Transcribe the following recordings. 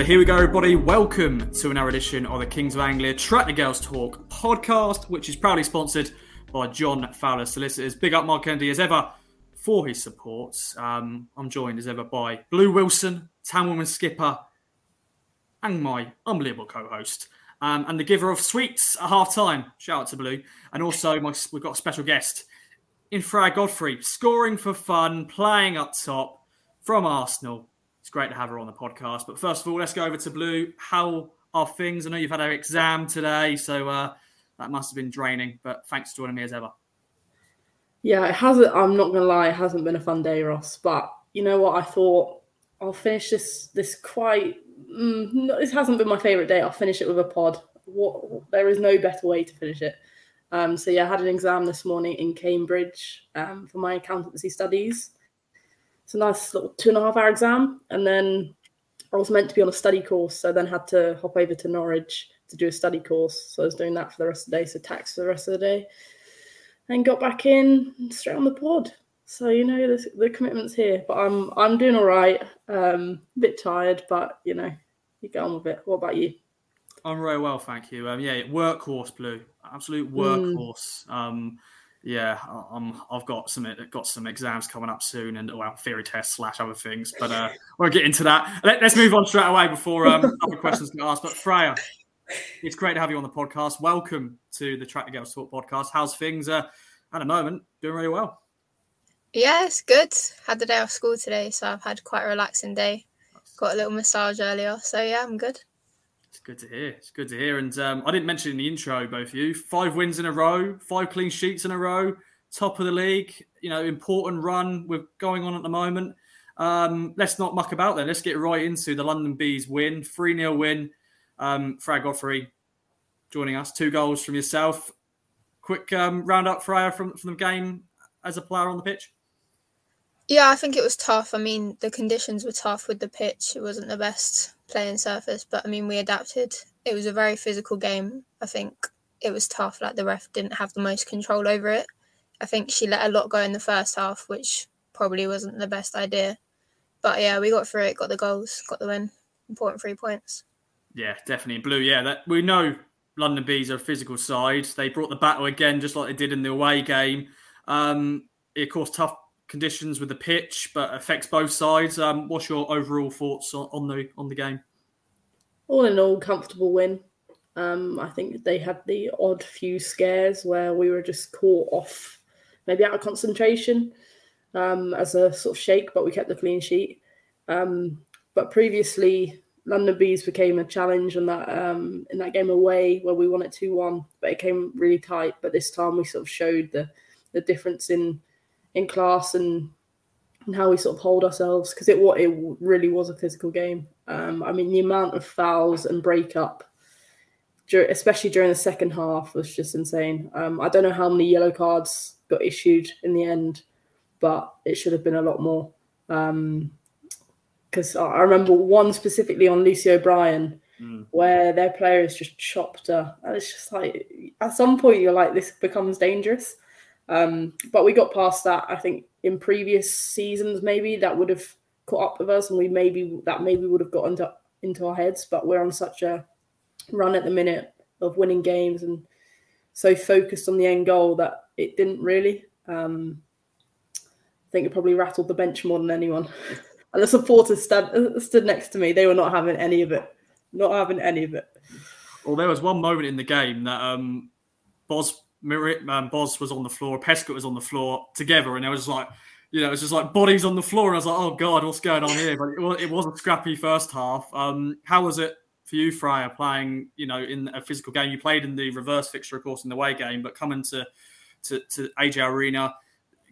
So here we go, everybody. Welcome to another edition of the Kings of Anglia Tractor Girls Talk podcast, which is proudly sponsored by John Fowler Solicitors. Big up Mark Kennedy as ever for his support. Um, I'm joined as ever by Blue Wilson, Town Woman Skipper, and my unbelievable co-host. Um, and the giver of sweets at half time. Shout out to Blue. And also, my, we've got a special guest in Freya Godfrey, scoring for fun, playing up top from Arsenal. It's great to have her on the podcast. But first of all, let's go over to Blue. How are things? I know you've had an exam today, so uh, that must have been draining. But thanks for joining me as ever. Yeah, it hasn't. I'm not gonna lie, it hasn't been a fun day, Ross. But you know what? I thought I'll finish this. This quite. Mm, this hasn't been my favorite day. I'll finish it with a pod. What? There is no better way to finish it. Um, so yeah, I had an exam this morning in Cambridge um, for my accountancy studies. It's a nice little two and a half hour exam, and then I was meant to be on a study course, so then had to hop over to Norwich to do a study course. So I was doing that for the rest of the day, so tax for the rest of the day, and got back in straight on the pod. So you know the, the commitments here, but I'm I'm doing all right. Um, a bit tired, but you know you get on with it. What about you? I'm very well, thank you. Um, yeah, workhorse blue, absolute workhorse. Mm. Um, yeah, I'm, I've got some got some exams coming up soon, and well, theory tests slash other things. But uh, we'll get into that. Let, us move on straight away before um, other questions get asked. But Freya, it's great to have you on the podcast. Welcome to the Tractor Girls Talk podcast. How's things? Uh, at the moment, doing really well. Yeah, it's good. Had the day off school today, so I've had quite a relaxing day. Got a little massage earlier, so yeah, I'm good. It's good to hear. It's good to hear. And um, I didn't mention in the intro, both of you, five wins in a row, five clean sheets in a row, top of the league. You know, important run we're going on at the moment. Um, let's not muck about then. Let's get right into the London Bees win, 3 0 win. Um, Freya Godfrey joining us, two goals from yourself. Quick um, round up, Freya, from, from the game as a player on the pitch. Yeah, I think it was tough. I mean, the conditions were tough with the pitch. It wasn't the best playing surface, but I mean, we adapted. It was a very physical game. I think it was tough. Like the ref didn't have the most control over it. I think she let a lot go in the first half, which probably wasn't the best idea. But yeah, we got through it, got the goals, got the win. Important three points. Yeah, definitely blue. Yeah, that we know London Bees are a physical side. They brought the battle again, just like they did in the away game. Um, of course, tough conditions with the pitch, but affects both sides. Um, what's your overall thoughts on, the on the game? All in all, comfortable win. Um, I think they had the odd few scares where we were just caught off, maybe out of concentration um, as a sort of shake, but we kept the clean sheet. Um, but previously, London Bees became a challenge in that um, in that game away where we won it two one, but it came really tight. But this time we sort of showed the the difference in in class and and how we sort of hold ourselves because it what it really was a physical game. Um, I mean, the amount of fouls and break up, especially during the second half, was just insane. Um, I don't know how many yellow cards got issued in the end, but it should have been a lot more. Because um, I remember one specifically on Lucy O'Brien, mm. where their players just chopped her, and it's just like at some point you're like, this becomes dangerous. Um, but we got past that. I think in previous seasons, maybe that would have caught up with us, and we maybe that maybe would have got into into our heads. But we're on such a run at the minute of winning games and so focused on the end goal that it didn't really. Um, I think it probably rattled the bench more than anyone. and the supporters stood, stood next to me. They were not having any of it. Not having any of it. Well, there was one moment in the game that um, Boz um, Boz was on the floor, Pescott was on the floor together, and it was like, you know, it was just like bodies on the floor, and I was like, oh god, what's going on here? But it was, it was a scrappy first half. Um, how was it for you, Freya, playing, you know, in a physical game? You played in the reverse fixture, of course, in the away game, but coming to to, to AGL Arena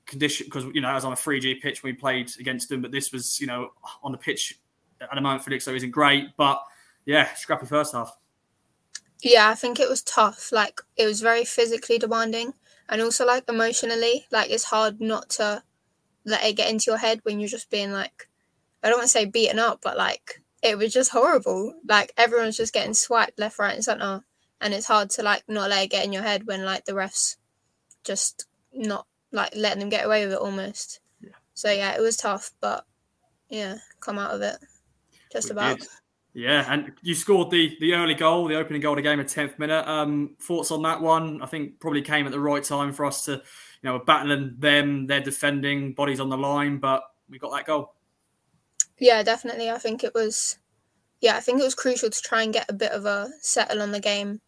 condition because you know, as on a 3G pitch, we played against them, but this was, you know, on the pitch at the moment, Felix, so isn't great, but yeah, scrappy first half. Yeah, I think it was tough. Like it was very physically demanding and also like emotionally. Like it's hard not to let it get into your head when you're just being like I don't want to say beaten up, but like it was just horrible. Like everyone's just getting swiped left, right, and centre. And it's hard to like not let it get in your head when like the refs just not like letting them get away with it almost. Yeah. So yeah, it was tough, but yeah, come out of it. Just we about. Did Yeah, and you scored the the early goal, the opening goal of the game, at tenth minute. Um, thoughts on that one? I think probably came at the right time for us to, you know, we're battling them. They're defending, bodies on the line, but we got that goal. Yeah, definitely. I think it was. Yeah, I think it was crucial to try and get a bit of a settle on the game.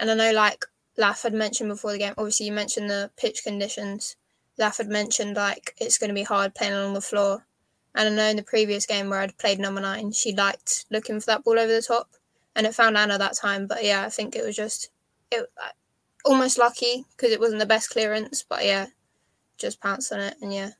And I know, like Laff had mentioned before the game. Obviously, you mentioned the pitch conditions. Laff had mentioned like it's going to be hard playing along the floor. And I know in the previous game where I'd played number nine, she liked looking for that ball over the top, and it found Anna that time. But yeah, I think it was just it almost lucky because it wasn't the best clearance, but yeah, just pounced on it, and yeah.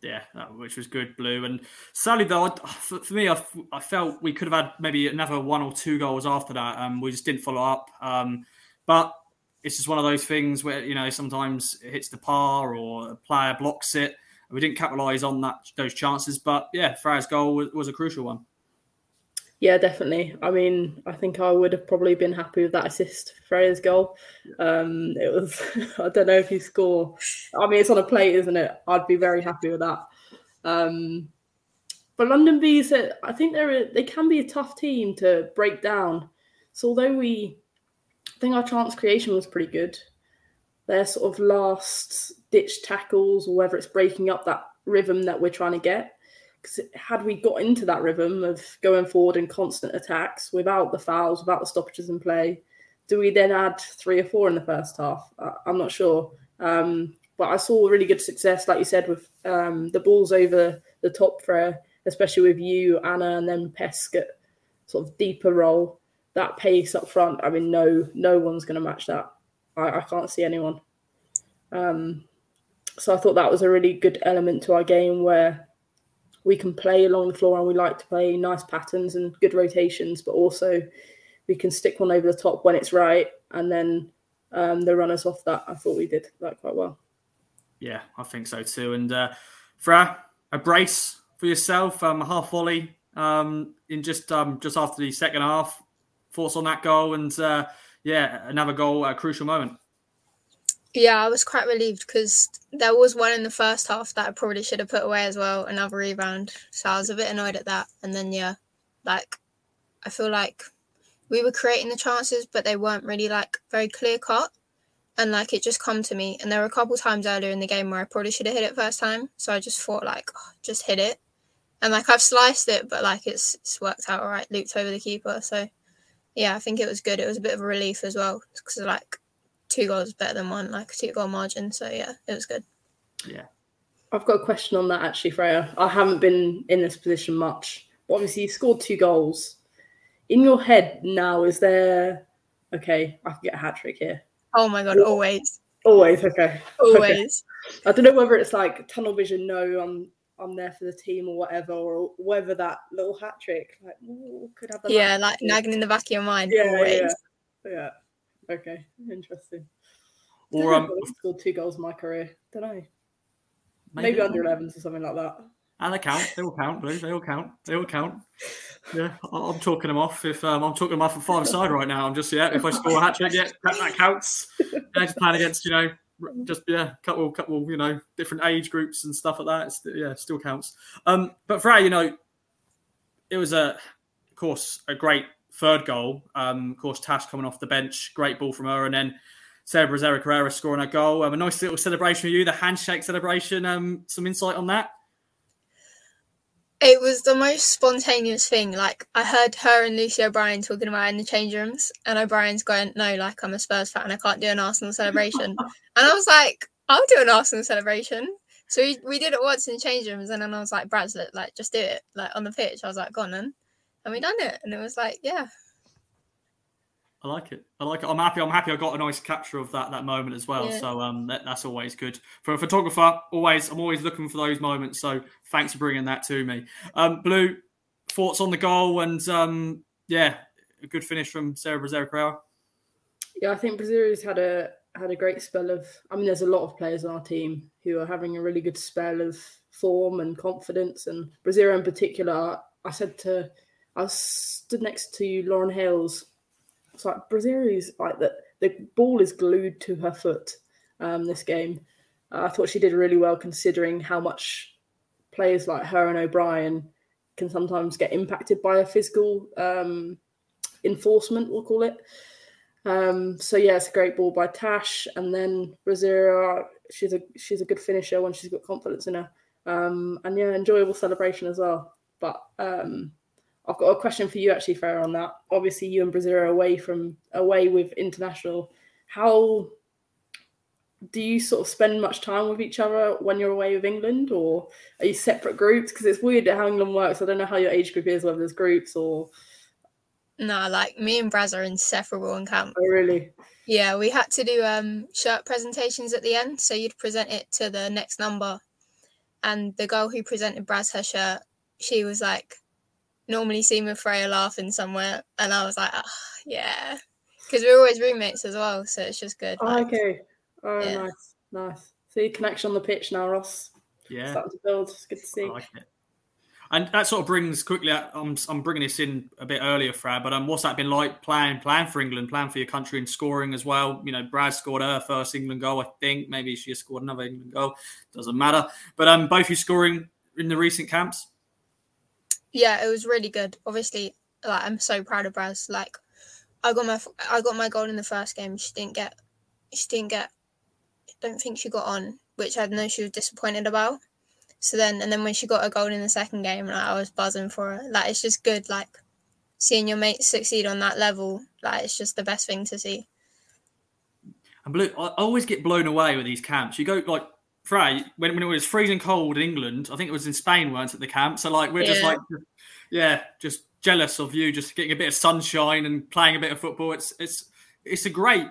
Yeah, which was good, Blue. And sadly, though, for, for me, I, I, felt we could have had maybe another one or two goals after that. Um, we just didn't follow up. Um, but it's just one of those things where you know sometimes it hits the par or a player blocks it. We didn't capitalise on that those chances, but yeah, Freya's goal was, was, a crucial one. Yeah, definitely. I mean, I think I would have probably been happy with that assist Freya's goal. Um, it was, I don't know if you score. I mean, it's on a plate, isn't it? I'd be very happy with that. Um, but London Bees, I think they're they can be a tough team to break down. So although we, I think our chance creation was pretty good their sort of last ditch tackles or whether it's breaking up that rhythm that we're trying to get. Because had we got into that rhythm of going forward in constant attacks without the fouls, without the stoppages in play, do we then add three or four in the first half? I'm not sure. Um, but I saw really good success, like you said, with um, the balls over the top for, especially with you, Anna, and then Pesk at sort of deeper role. That pace up front, I mean, no, no one's going to match that. I, I can't see anyone. Um, so I thought that was a really good element to our game where we can play along the floor and we like to play nice patterns and good rotations, but also we can stick one over the top when it's right and then um, the runners off that. I thought we did that quite well. Yeah, I think so too. And uh, Fra, a brace for yourself, um, half volley um, in just um, just after the second half. Thoughts on that goal and uh, yeah, another goal, a crucial moment. Yeah, I was quite relieved because there was one in the first half that I probably should have put away as well, another rebound. So I was a bit annoyed at that. And then yeah, like I feel like we were creating the chances, but they weren't really like very clear cut. And like it just come to me. And there were a couple times earlier in the game where I probably should have hit it first time. So I just thought like, oh, just hit it. And like I've sliced it, but like it's it's worked out all right, looped over the keeper. So yeah, I think it was good. It was a bit of a relief as well because like two goals better than one, like a two goal margin. So yeah, it was good. Yeah. I've got a question on that actually, Freya. I haven't been in this position much. But obviously, you scored two goals. In your head now, is there okay? I can get a hat trick here. Oh my god! Always. Always okay. Always. Okay. I don't know whether it's like tunnel vision. No, I'm I'm there for the team or whatever, or whether that little hat trick, like, ooh, could have. yeah, like nagging in the back of your mind. Yeah, always. yeah, yeah. Okay, interesting. Or um, scored two goals in my career. Don't know. Maybe, Maybe under 11s or something like that. And they count. They all count, Blue. They all count. They all count. Yeah, I'm talking them off. If um, I'm talking them off at five side right now, I'm just yeah. If I score a hat trick, yeah, that, that counts. Yeah, just playing against you know just yeah, couple couple you know different age groups and stuff like that. It's, yeah, still counts. Um, but for you know, it was a, of course, a great third goal. Um, of course, Tash coming off the bench, great ball from her, and then Sarah Brasero Carreira scoring a goal. Um, a nice little celebration for you, the handshake celebration. Um, some insight on that. It was the most spontaneous thing. Like I heard her and Lucy O'Brien talking about in the change rooms, and O'Brien's going, "No, like I'm a Spurs fan, I can't do an Arsenal celebration." and I was like, "I'll do an Arsenal celebration." So we, we did it once in the change rooms, and then I was like, "Brad's like just do it like on the pitch." I was like, "Go on then," and we done it, and it was like, yeah, I like it. I like it. I'm happy. I'm happy. I got a nice capture of that that moment as well. Yeah. So um, that, that's always good for a photographer. Always, I'm always looking for those moments. So thanks for bringing that to me. Um, Blue, thoughts on the goal and um, yeah, a good finish from Sarah Brasero Carreira. Yeah, I think Brasero's had a had a great spell of. I mean, there's a lot of players on our team who are having a really good spell of form and confidence. And Brasero in particular, I said to, I stood next to Lauren Hales it's like Brasero's like that. The ball is glued to her foot. Um, this game, uh, I thought she did really well considering how much players like her and O'Brien can sometimes get impacted by a physical um, enforcement, we'll call it. Um, so yeah, it's a great ball by Tash, and then Brasero, she's a she's a good finisher when she's got confidence in her, um, and yeah, enjoyable celebration as well. But um, I've got a question for you actually, Freya, on that. Obviously, you and Brasero away from away with international. How do you sort of spend much time with each other when you're away with England, or are you separate groups? Because it's weird how England works. I don't know how your age group is, whether there's groups or. No, like me and Braz are inseparable in camp. Oh, really? Yeah, we had to do um, shirt presentations at the end. So you'd present it to the next number. And the girl who presented Braz her shirt, she was like, normally see with Freya laughing somewhere. And I was like, oh, yeah. Because we're always roommates as well. So it's just good. Oh, like, okay. Oh, Yeah. nice, nice. See connection on the pitch now, Ross. Yeah, Starting to build. It's good to I see. like it. And that sort of brings quickly. I'm I'm bringing this in a bit earlier, Frad. But um, what's that been like playing playing for England, playing for your country, and scoring as well? You know, Brad scored her first England goal, I think. Maybe she has scored another England goal. Doesn't matter. But um, both you scoring in the recent camps. Yeah, it was really good. Obviously, like I'm so proud of Braz. Like, I got my I got my goal in the first game. She didn't get, she didn't get. I don't think she got on, which I know she was disappointed about. So then, and then when she got a goal in the second game, like, I was buzzing for her. Like, it's just good. Like, seeing your mates succeed on that level, like, it's just the best thing to see. And blue, I always get blown away with these camps. You go like Frey when, when it was freezing cold in England. I think it was in Spain, weren't it? The camp. So like we're just like, yeah, just jealous of you, just getting a bit of sunshine and playing a bit of football. It's it's it's a great,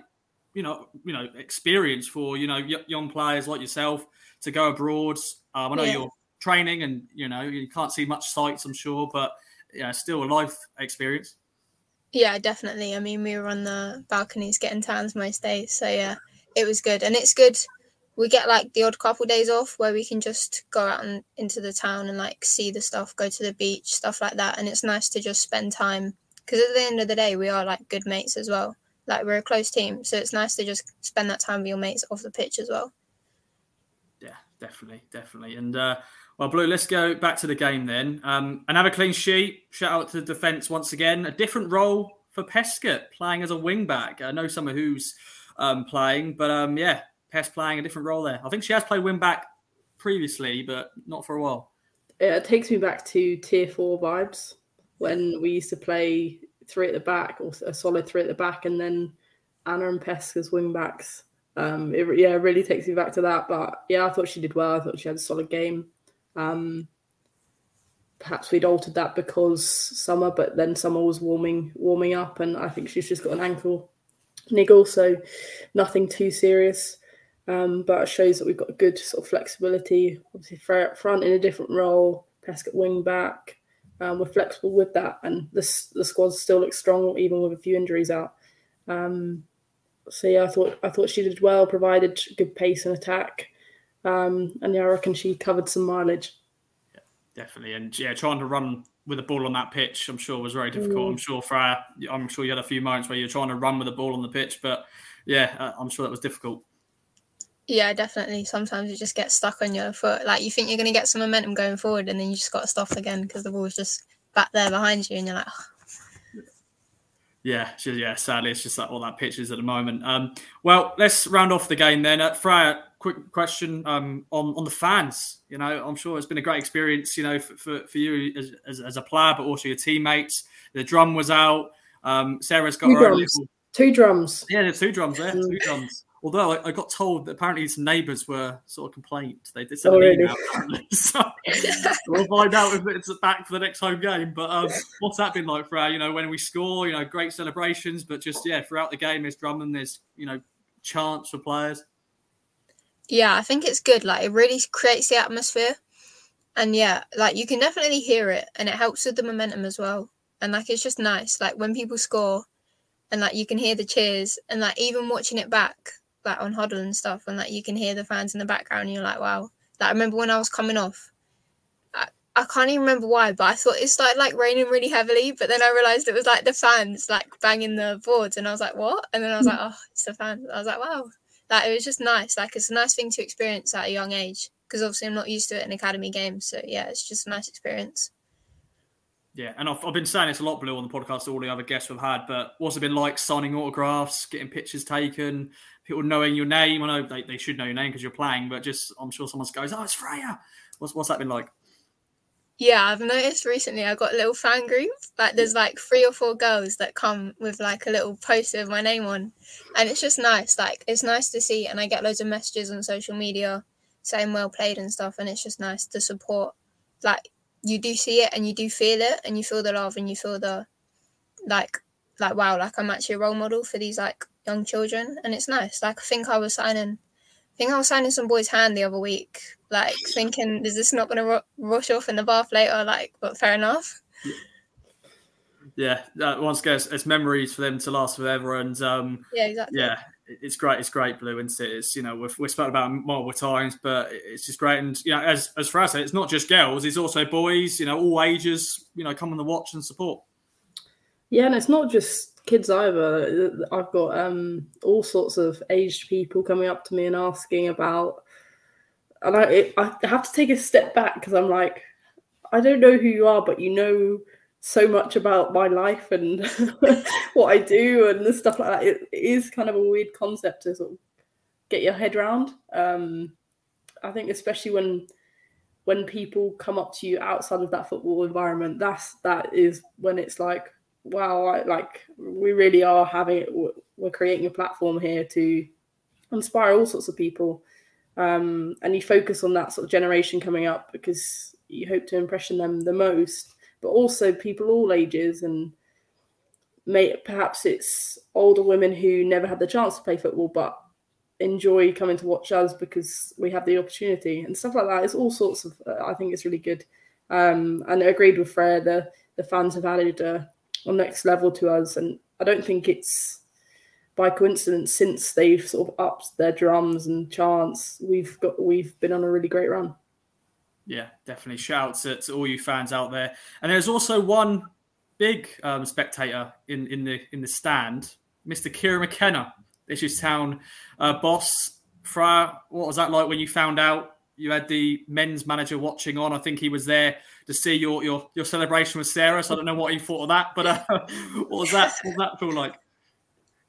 you know, you know, experience for you know young players like yourself to go abroad. Um, I know Yeah. you're training and you know you can't see much sights, I'm sure, but yeah, still a life experience. Yeah, definitely. I mean, we were on the balconies getting tans most days, so yeah, it was good, and it's good. We get like the odd couple days off where we can just go out and into the town and like see the stuff, go to the beach, stuff like that, and it's nice to just spend time because at the end of the day, we are like good mates as well. Like we're a close team, so it's nice to just spend that time with your mates off the pitch as well. Yeah, definitely, definitely. And uh, well, Blue, let's go back to the game then. Um, another clean sheet. Shout out to the defence once again. A different role for Pescott, playing as a wing back. I know some of who's um, playing, but um, yeah, Pest playing a different role there. I think she has played wing back previously, but not for a while. It takes me back to tier four vibes when we used to play three at the back or a solid three at the back, and then Anna and Pesk as wing backs. Um, it, yeah, it really takes me back to that. But yeah, I thought she did well. I thought she had a solid game. Um, perhaps we'd altered that because summer, but then summer was warming warming up, and I think she's just got an ankle niggle, so nothing too serious. Um, but it shows that we've got good sort of flexibility. Obviously, front in a different role, Prescott wing back. Um, we're flexible with that, and this the squad still looks strong even with a few injuries out. Um, so yeah, I thought I thought she did well, provided good pace and attack, um, and yeah, I reckon she covered some mileage. Yeah, definitely, and yeah, trying to run with the ball on that pitch, I'm sure was very difficult. I'm sure Freya, I'm sure you had a few moments where you're trying to run with the ball on the pitch, but yeah, uh, I'm sure that was difficult. Yeah, definitely. Sometimes you just get stuck on your foot. Like you think you're going to get some momentum going forward, and then you just got to stop again because the ball's just back there behind you, and you're like, "Oh, Yeah, yeah. Sadly, it's just like all that pitches at the moment. Um, well, let's round off the game then. Uh, Freya, quick question um, on on the fans. You know, I'm sure it's been a great experience. You know, for, for, for you as, as, as a player, but also your teammates. The drum was out. Um, Sarah's got Two her own drums. little. Two drums. Yeah, there's two drums there. Two drums. Although I, I got told that apparently some neighbours were sort of complained. They did send Oh, an really? email. so we'll find out if it's back for the next home game. But um, what's that been like for our, you know, when we score, you know, great celebrations, but just yeah, throughout the game there's drumming, there's, you know, chants for players. Yeah, I think it's good. Like it really creates the atmosphere. And yeah, like you can definitely hear it and it helps with the momentum as well. And like it's just nice. Like when people score and like you can hear the cheers and like even watching it back, like on Hudl and stuff, and like you can hear the fans in the background and you're like, wow. Like I remember when I was coming off, I, I can't even remember why, but I thought it started like raining really heavily, but then I realized it was like the fans like banging the boards and I was like, what? And then I was like, oh, it's the fans. I was like, wow like it was just nice like it's a nice thing to experience at a young age because obviously i'm not used to it in academy games so yeah it's just a nice experience Yeah, and I've, I've been saying this a lot, Blue, on the podcast, all the other guests we've had, but what's it been like signing autographs, getting pictures taken, people knowing your name? I know they, they should know your name because you're playing, but just I'm sure someone goes, oh, it's Freya. What's, what's that been like? Yeah, I've noticed recently I got a little fan group. Like there's like three or four girls that come with like a little poster with my name on. And it's just nice. Like it's nice to see and I get loads of messages on social media saying well played and stuff and it's just nice to support like you do see it and you do feel it and you feel the love and you feel the like like wow like i'm actually a role model for these like young children and it's nice like i think i was signing i think i was signing some boy's hand the other week like thinking is this not going to ru- rush off in the bath later like but fair enough yeah uh, once again it's, it's memories for them to last forever and um yeah exactly yeah it's great. It's great, Blue, isn't it? It's you know we've, we've spoken about multiple times, but it's just great. And you know, as as Fraz said, it's not just girls; it's also boys. You know, all ages. You know, come on the watch and support. Yeah, and it's not just kids either. I've got um, all sorts of aged people coming up to me and asking about, and I it, I have to take a step back because I'm like, I don't know who you are, but you know so much about my life and what I do and the stuff like that. It, it is kind of a weird concept to sort of get your head around. Um, I think especially when when people come up to you outside of that football environment, that's that is when it's like, wow, like we really are having it. We're creating a platform here to inspire all sorts of people, um, and you focus on that sort of generation coming up because you hope to impression them the most but also people all ages and may perhaps it's older women who never had the chance to play football but enjoy coming to watch us because we have the opportunity and stuff like that. It's all sorts of. Uh, I think it's really good. Um, and I agreed with Fred. The the fans have added a, a next level to us, and I don't think it's by coincidence since they've sort of upped their drums and chants. We've got we've been on a really great run. Yeah, definitely. Shouts to, to all you fans out there. And there's also one big um, spectator in, in the in the stand, Mr. Kieran McKenna, this is town uh, boss. Fra, what was that like when you found out you had the men's manager watching on? I think he was there to see your your, your celebration with Sarah. So I don't know what he thought of that, but uh, what was that? What was that feel like?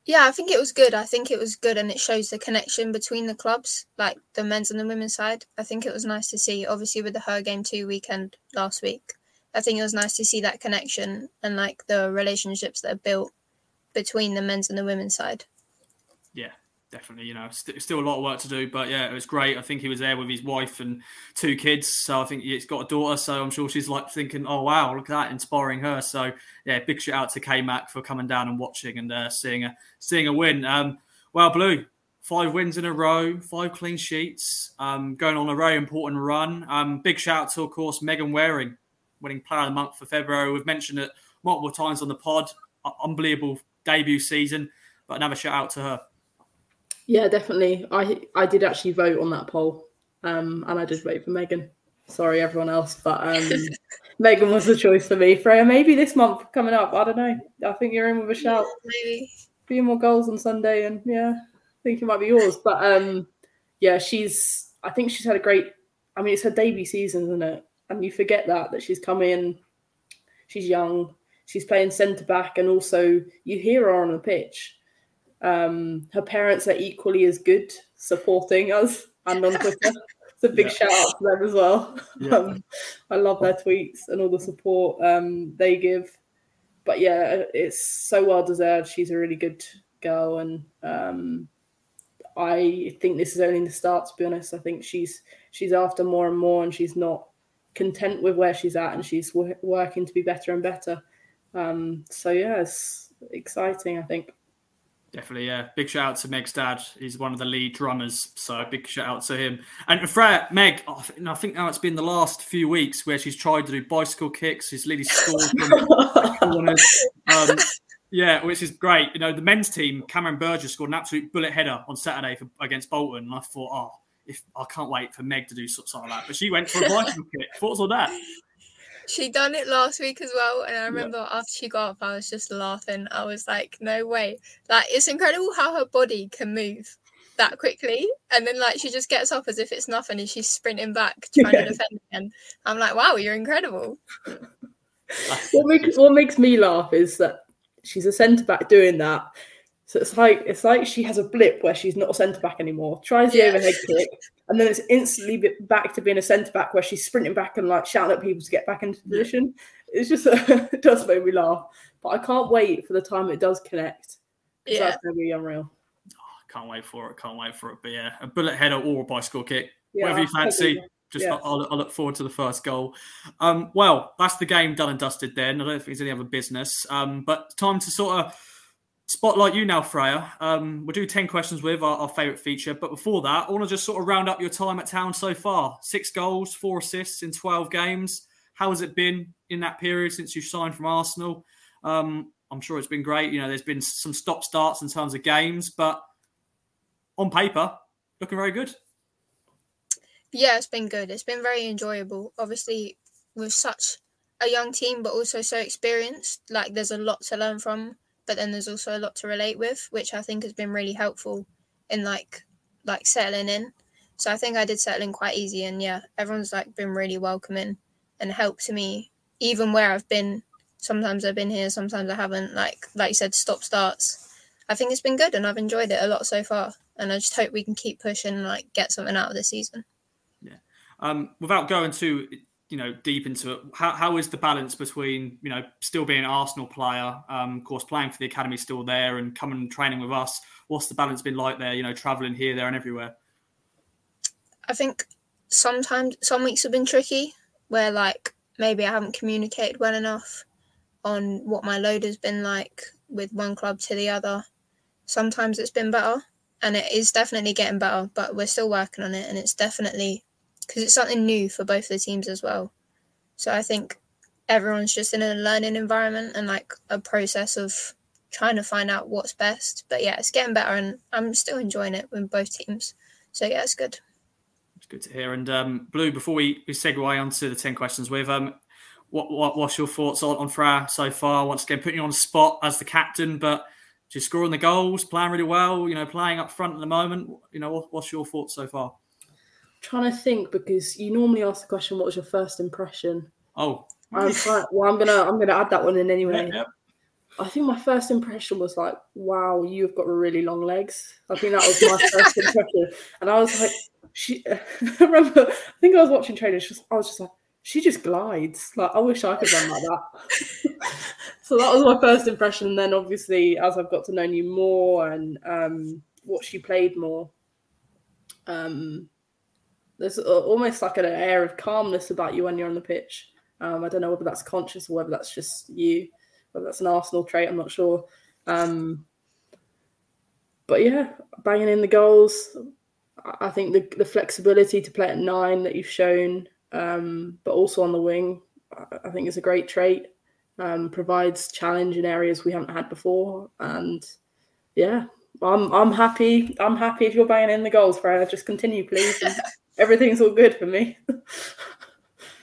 Yeah, I think it was good. I think it was good, and it shows the connection between the clubs, like the men's and the women's side. I think it was nice to see. Obviously, with the Her Game Too weekend last week, I think it was nice to see that connection and like the relationships that are built between the men's and the women's side. Definitely. You know, st- still a lot of work to do, but yeah, it was great. I think he was there with his wife and two kids. So I think he's got a daughter. So I'm sure she's like thinking, oh, wow, look at that, inspiring her. So yeah, big shout out to K Mac for coming down and watching and uh, seeing a seeing a win. Um, well, Blue, five wins in a row, five clean sheets, um, going on a very important run. Um, big shout out to, of course, Megan Waring, winning Player of the Month for February. We've mentioned it multiple times on the pod. Unbelievable debut season, but another shout out to her. Yeah, definitely. I I did actually vote on that poll, um, and I did vote for Megan. Sorry, everyone else, but um, Megan was the choice for me. Freya, maybe this month coming up. I don't know. I think you're in with a shout. Yeah, maybe a few more goals on Sunday, and yeah, I think it might be yours. But um, yeah, she's. I think she's had a great. I mean, it's her debut season, isn't it? And you forget that that she's come in. She's young. She's playing centre back, and also you hear her on the pitch um, her parents are equally as good supporting us and on Twitter. It's a big yeah. shout out to them as well. Yeah. Um, I love their tweets and all the support um, they give. But yeah, it's so well deserved. She's a really good girl, and um, I think this is only the start. To be honest, I think she's she's after more and more, and she's not content with where she's at, and she's w- working to be better and better. Um, so yeah, it's exciting. I think. Definitely, yeah. Big shout out to Meg's dad. He's one of the lead drummers, so big shout out to him. And Freya, Meg, oh, I think now it's been the last few weeks where she's tried to do bicycle kicks. She's literally scored um, yeah, which is great. You know, the men's team, Cameron Burgess scored an absolute bullet header on Saturday for, against Bolton, and I thought, oh, if I can't wait for Meg to do something like that. But she went for a bicycle kick. Thoughts on that? She done it last week as well, and I remember yeah. after she got up, I was just laughing. I was like, "No way!" Like it's incredible how her body can move that quickly, and then like she just gets up as if it's nothing, and she's sprinting back trying yeah. to defend again. I'm like, "Wow, you're incredible." what, makes, what makes me laugh is that she's a centre back doing that. So it's like it's like she has a blip where she's not a centre back anymore. Tries the Yeah. overhead kick, and then it's instantly back to being a centre back where she's sprinting back and like shouting at people to get back into position. It's just it does make me laugh, but I can't wait for the time it does connect. Yeah. that's to be unreal. Can't wait for it. Can't wait for it. But yeah, a bullet header or a bicycle kick, Yeah, whatever you fancy. Just. I'll, I'll look forward to the first goal. Um, well, that's the game done and dusted. Then I don't think there's any other business. Um, but time to sort of spotlight you now, Freya. Um, we'll do ten questions with our, our favourite feature. But before that, I want to just sort of round up your time at town so far. Six goals, four assists in twelve games. How has it been in that period since you signed from Arsenal? Um, I'm sure it's been great. You know, there's been some stop starts in terms of games, but on paper, looking very good. Yeah, it's been good. It's been very enjoyable. Obviously, with such a young team, but also so experienced, like there's a lot to learn from, but then there's also a lot to relate with, which I think has been really helpful in like like settling in. So I think I did settle in quite easy, and yeah, everyone's like been really welcoming and helped me, even where I've been. Sometimes I've been here, sometimes I haven't. Like like you said, stop starts. I think it's been good, and I've enjoyed it a lot so far. And I just hope we can keep pushing, and like get something out of the season. Yeah. Um, without going too you know deep into it, how, how is the balance between you know still being an Arsenal player, um, of course playing for the academy still there, and coming and training with us? What's the balance been like there? You know, traveling here, there, and everywhere. I think sometimes some weeks have been tricky where like maybe I haven't communicated well enough on what my load has been like with one club to the other. Sometimes it's been better and it is definitely getting better, but we're still working on it and it's definitely because it's something new for both the teams as well. So I think everyone's just in a learning environment and like a process of trying to find out what's best. But yeah, it's getting better and I'm still enjoying it with both teams. So yeah, it's good. It's good to hear. And um, Blue, before we, we segue on to the 10 questions with, um, what, what what's your thoughts on, on Freya so far? Once again, putting you on the spot as the captain, but just scoring the goals, playing really well, you know, playing up front at the moment. You know, what, what's your thoughts so far? Trying to think because you normally ask the question, "What was your first impression?" Oh, I'm trying, well, I'm gonna I'm gonna add that one in anyway. yeah, yeah. I think my first impression was like, "Wow, you've got really long legs." I think that was my first impression, and I was like, "She." I remember, I think I was watching trailers. I was just like, "She just glides." Like, I wish I could run like that. so that was my first impression. And then, obviously, as I've got to know you more and um, watch you played more, um, there's almost like an air of calmness about you when you're on the pitch. Um, I don't know whether that's conscious or whether that's just you, whether that's an Arsenal trait. I'm not sure. Um, but yeah, banging in the goals. I- think the the flexibility to play at nine that you've shown, um, but also on the wing, I- think is a great trait. Um, provides challenge in areas we haven't had before, and yeah, I'm I'm happy. I'm happy if you're banging in the goals, Freya. Just continue, please. everything's all good for me.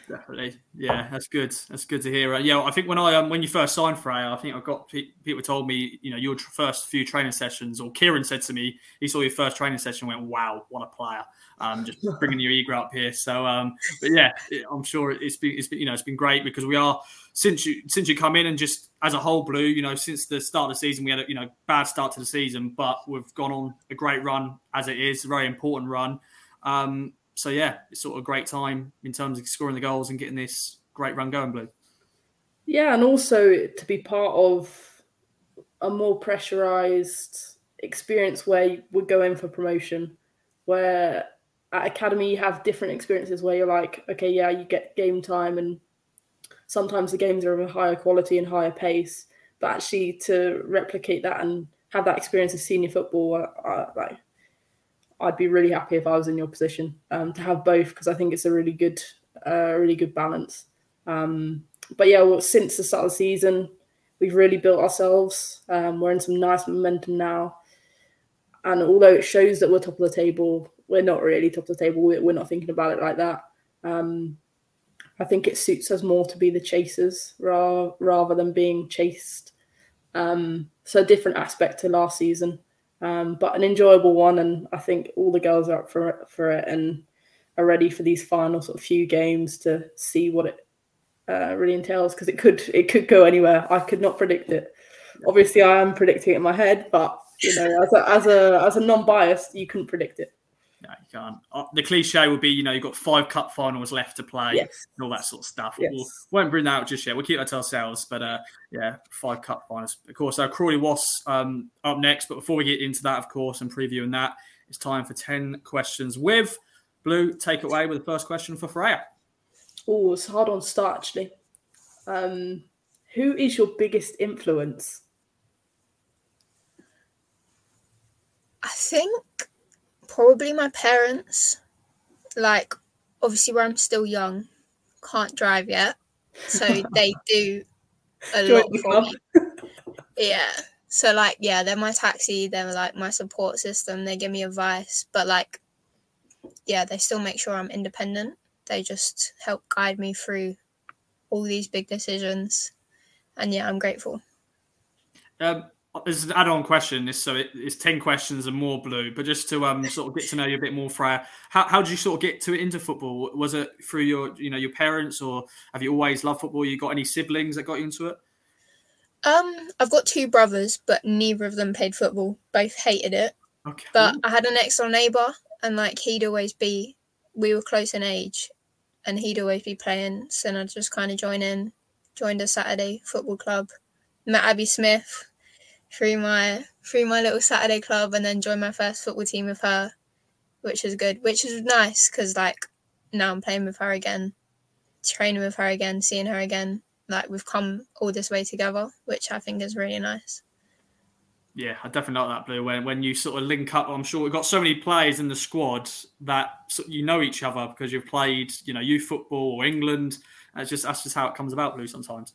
Definitely, yeah, that's good. That's good to hear. Uh, yeah, I think when I um, when you first signed Freya, I think I got people told me, you know, your first few training sessions, or Kieran said to me, he saw your first training session, and went, "Wow, what a player!" Um, just bringing your ego up here. So, um, but yeah, I'm sure it's been, it's been, you know, it's been great because we are since you since you come in and just as a whole, blue, you know, since the start of the season, we had a you know bad start to the season, but we've gone on a great run as it is, a very important run. Um, so yeah, it's sort of a great time in terms of scoring the goals and getting this great run going, Blue. Yeah, and also to be part of a more pressurized experience where we're going for promotion, where at academy you have different experiences where you're like, okay, yeah, you get game time, and sometimes the games are of a higher quality and higher pace, but actually to replicate that and have that experience of senior football, I, I, like I'd be really happy if I was in your position um, to have both because I think it's a really good, uh, really good balance. Um, but yeah, well, since the start of the season, we've really built ourselves. Um, we're in some nice momentum now, and although it shows that we're top of the table, we're not really top of the table. We're, not thinking about it like that. Um, I think it suits us more to be the chasers ra- rather than being chased. Um, so a different aspect to last season um, but an enjoyable one. And I think all the girls are up for it, for it and are ready for these final sort of few games to see what it uh, really entails because it could it could go anywhere. I could not predict it. Obviously, I am predicting it in my head, but you know, as a as a as a non-biased, you couldn't predict it. No, you can't. Uh, the cliche will be, you know, you've got five cup finals left to play Yes. and all that sort of stuff. Yes. We'll, won't bring that out just yet. We'll keep that to ourselves. But uh, yeah, five cup finals. Of course, uh, Crawley was um, up next. But before we get into that, of course, and previewing that, it's time for 10 questions with Blue. Take it away with the first question for Freya. Oh, it's hard on start actually. Um, who is your biggest influence? I think probably my parents. Like, obviously, where I'm still young, can't drive yet, so they do a Join lot for me. Yeah. So like, yeah, they're my taxi. They're like my support system. They give me advice, but like, yeah, they still make sure I'm independent. They just help guide me through all these big decisions, and yeah, I'm grateful. Um, this is an add-on question. This so it, it's ten questions and more blue. But just to um sort of get to know you a bit more, Freya, how how did you sort of get to it into football? Was it through your you know your parents, or have you always loved football? You got any siblings that got you into it? Um, I've got two brothers, but neither of them played football. Both hated it. Okay. But I had an next door neighbour, and like he'd always be, we were close in age, and he'd always be playing. So I'd just kind of join in, joined a Saturday football club, met Abby Smith through my through my little Saturday club, and then joined my first football team with her, which is good, which is nice because like now I'm playing with her again, training with her again, seeing her again. Like we've come all this way together, which I think is really nice. Yeah, I definitely like that blue. When when you sort of link up, I'm sure we've got so many players in the squad that you know each other because you've played, you know, youth football or England. That's just that's just how it comes about, blue. Sometimes.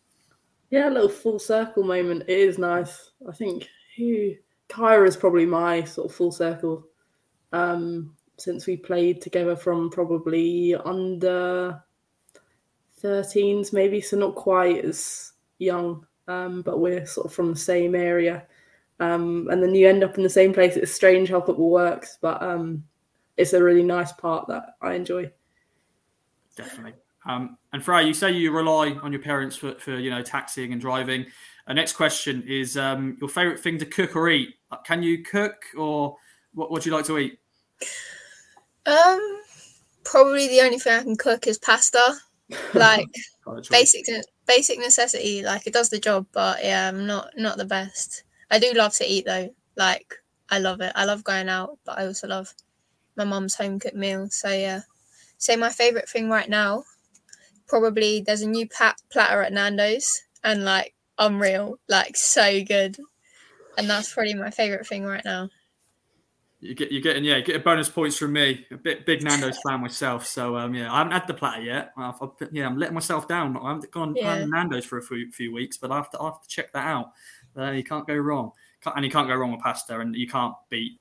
Yeah, a little full circle moment. It is nice. I think who Kyra is probably my sort of full circle. Um, since we played together from probably under 13s, maybe, so not quite as young, um, but we're sort of from the same area. Um, and then you end up in the same place. It's strange how football works, but um, it's a really nice part that I enjoy. Definitely. Um, and Freya, you say you rely on your parents for, for you know taxiing and driving. Our next question is um, your favorite thing to cook or eat. Uh, Can you cook or what would you like to eat? Um, probably the only thing I can cook is pasta. Like Got a choice. basic basic necessity. Like it does the job, but yeah, I'm not not the best. I do love to eat though. Like I love it. I love going out, but I also love my mum's home cooked meals. So yeah, say my favorite thing right now. Probably there's a new pat- platter at Nando's, and like unreal, like so good, and that's probably my favorite thing right now. You get you're getting yeah, you get a bonus points from me. A bit big Nando's fan myself, so um yeah, I haven't had the platter yet. I've, I've, yeah, I'm letting myself down. I haven't gone Yeah. Nando's for a few, few weeks, but I have to I have to check that out. Uh, you can't go wrong, can't, and you can't go wrong with pasta, and you can't beat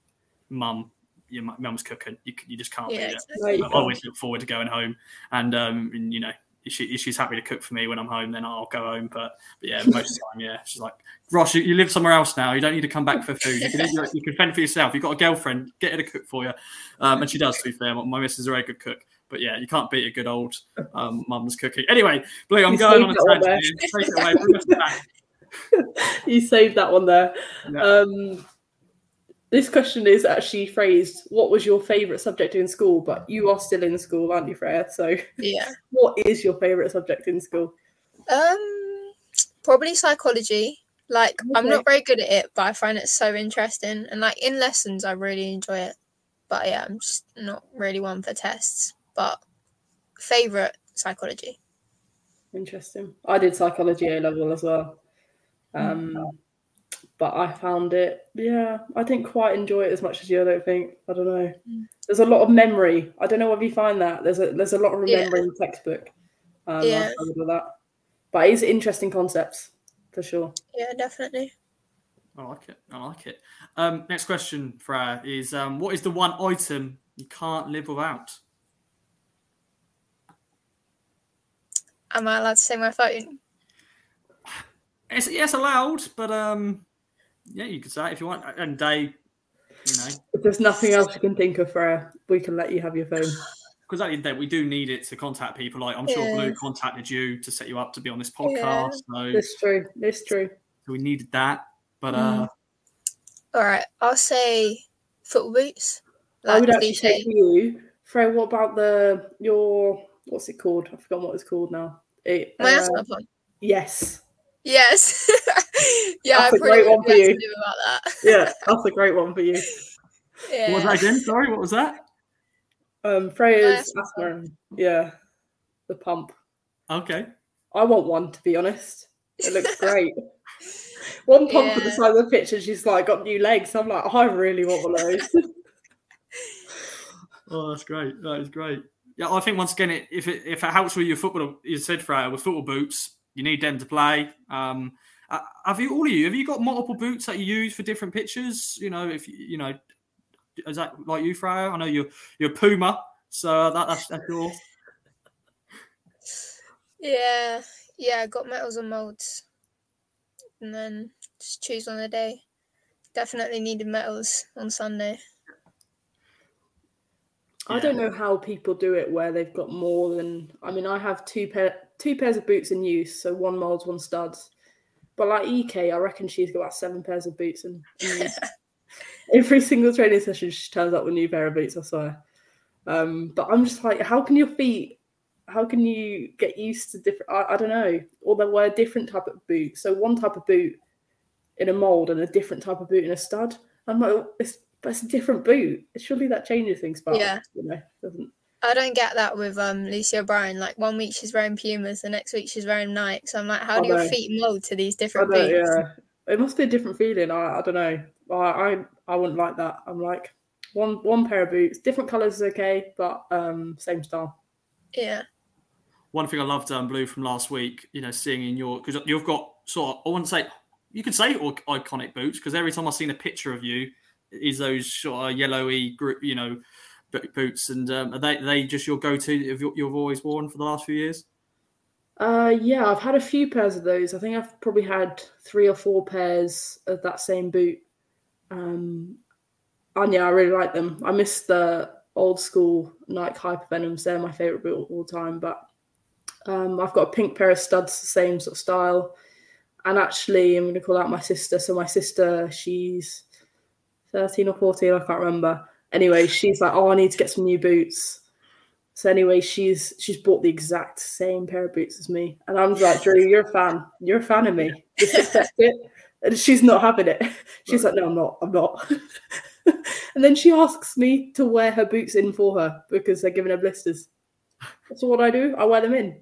mum. Your mum's cooking. You, you just can't Yeah, beat it. You I always look forward to going home, and um, and, you know, if, she, if she's happy to cook for me when I'm home, then I'll go home. But, but yeah, most of the time, yeah, she's like, Ross, you, you live somewhere else now. You don't need to come back for food. You can, your- you can fend for yourself. You've got a girlfriend, get her to cook for you, um, and she does. To be fair, my, missus is a very good cook. But yeah, you can't beat a good old um, mum's cooking. Anyway, Blue, I'm You going on a tangent. Take it away. Bring us back. you saved that one there. Yeah. Um, this question is actually phrased, what was your favourite subject in school? But you are still in school, aren't you, Freya? So Yeah. what is your favourite subject in school? Um, probably psychology. Like I'm not very good at it, but I find it so interesting. And like in lessons, I really enjoy it. But yeah, I'm just not really one for tests. But favorite psychology. Interesting. I did psychology A level as well. Um, but I found it, yeah, I didn't quite enjoy it as much as you, I don't think. I don't know. Mm. There's a lot of memory. I don't know whether you find that. There's a there's a lot of Yeah. remembering the textbook. Um, Yeah. I that. But it's interesting concepts for sure. Yeah, definitely. I like it. I like it. Um, next question, Freya, is um, what is the one item you can't live without? Am I allowed to say my phone? It's, yes, allowed, but um, yeah, you could say it if you want. And day, you know, If there's nothing else you can think of, Freya, we can let you have your phone. because at the end of the day, we do need it to contact people. Like I'm sure Yeah. Blue contacted you to set you up to be on this podcast, so, It's true. It's true. so we needed that. But Mm. uh, All right, I'll say football boots. I would Like actually say cliche. for you, Fred. What about the your what's it called? I forgot what it's called now. It, My uh, asthma pump. yes. Yes. yeah, That's I a great one for you. about that. Yeah, that's a great one for you. Yeah. what was that again? Sorry, what was that? Um, Freya's asthma asthma. Yeah, the pump. Okay. I want one to be honest. It looks great. One pump at the Yeah. side of the pitch, and she's like got new legs. I'm like, I really want one of those. Oh, that's great. That is great. Yeah, I think once again, it, if it if it helps with your football, you said Freya, with football boots, you need them to play. Um, uh, have you all of you? Have you got multiple boots that you use for different pitches? You know, if you you know, is that like you, Freya? I know you're you're Puma, so that, that's that's your. Yeah, yeah, I got metals and molds. And then just choose on the day. Definitely needed metals on Sunday. I don't know how people do it where they've got more than. I mean, I have two pair two pairs of boots in use, so one molds, one studs. But like Ek, I reckon she's got about seven pairs of boots in, in use. Every single training session, she turns up with a new pair of boots. I swear. Um, but I'm just like, how can your feet? How can you get used to different? I, I don't know. Or they wear different type of boot. So one type of boot in a mold and a different type of boot in a stud. I'm like, it's but it's a different boot. It surely that changes things. But Yeah. you know, doesn't. I don't get that with um Lucy O'Brien. Like one week she's wearing Pumas, the next week she's wearing Nike. So I'm like, how do your feet mold to these different boots? yeah, it must be a different feeling. I, I don't know. I, I I wouldn't like that. I'm like one one pair of boots, different colours is okay, but um same style. Yeah. One thing I loved um, Blue from last week, you know, seeing in your because you've got sort of I wouldn't say you could say or- iconic boots because every time I've seen a picture of you, is those sort of yellowy group, you know, bo- boots, and um, are they are they just your go to you've, you've always worn for the last few years? Uh yeah, I've had a few pairs of those. I think I've probably had three or four pairs of that same boot. Um and yeah, I really like them. I miss the old school Nike Hypervenoms. They're my favourite boot all time. But um I've got a pink pair of studs, the same sort of style. And actually I'm gonna call out my sister. So my sister, she's 13 or 14, I can't remember. Anyway, she's like, Oh, I need to get some new boots. So anyway, she's she's bought the exact same pair of boots as me, and I'm like, Drew, you're a fan. You're a fan of me. Just accept it. And she's not having it. She's like, no, I'm not. I'm not. and then she asks me to wear her boots in for her because they're giving her blisters. That's what I do. I wear them in,